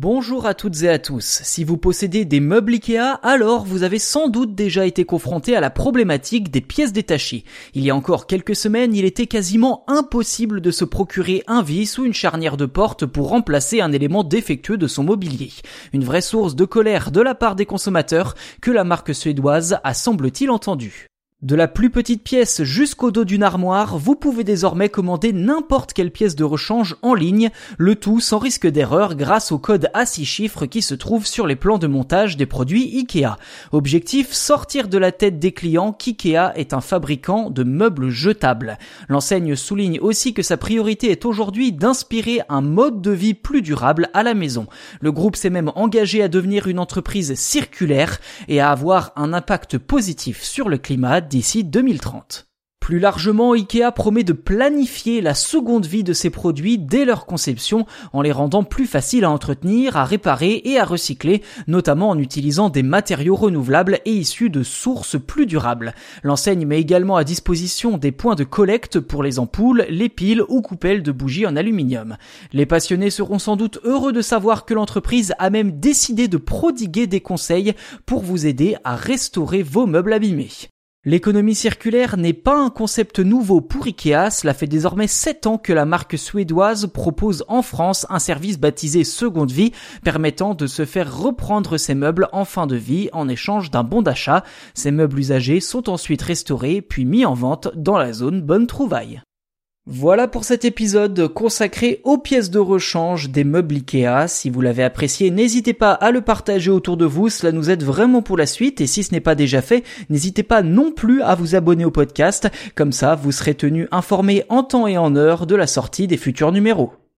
Bonjour à toutes et à tous. Si vous possédez des meubles Ikea, alors vous avez sans doute déjà été confronté à la problématique des pièces détachées. Il y a encore quelques semaines, il était quasiment impossible de se procurer un vis ou une charnière de porte pour remplacer un élément défectueux de son mobilier. Une vraie source de colère de la part des consommateurs que la marque suédoise a semble-t-il entendu. De la plus petite pièce jusqu'au dos d'une armoire, vous pouvez désormais commander n'importe quelle pièce de rechange en ligne, le tout sans risque d'erreur grâce au code à 6 chiffres qui se trouve sur les plans de montage des produits Ikea. Objectif, sortir de la tête des clients qu'Ikea est un fabricant de meubles jetables. L'enseigne souligne aussi que sa priorité est aujourd'hui d'inspirer un mode de vie plus durable à la maison. Le groupe s'est même engagé à devenir une entreprise circulaire et à avoir un impact positif sur le climat d'ici 2030. Plus largement, Ikea promet de planifier la seconde vie de ses produits dès leur conception en les rendant plus faciles à entretenir, à réparer et à recycler, notamment en utilisant des matériaux renouvelables et issus de sources plus durables. L'enseigne met également à disposition des points de collecte pour les ampoules, les piles ou coupelles de bougies en aluminium. Les passionnés seront sans doute heureux de savoir que l'entreprise a même décidé de prodiguer des conseils pour vous aider à restaurer vos meubles abîmés. L'économie circulaire n'est pas un concept nouveau pour Ikea, cela fait désormais 7 ans que la marque suédoise propose en France un service baptisé Seconde Vie, permettant de se faire reprendre ses meubles en fin de vie en échange d'un bon d'achat. Ces meubles usagés sont ensuite restaurés puis mis en vente dans la zone Bonne Trouvaille. Voilà pour cet épisode consacré aux pièces de rechange des meubles Ikea. Si vous l'avez apprécié, n'hésitez pas à le partager autour de vous, cela nous aide vraiment pour la suite et si ce n'est pas déjà fait, n'hésitez pas non plus à vous abonner au podcast, comme ça vous serez tenu informé en temps et en heure de la sortie des futurs numéros.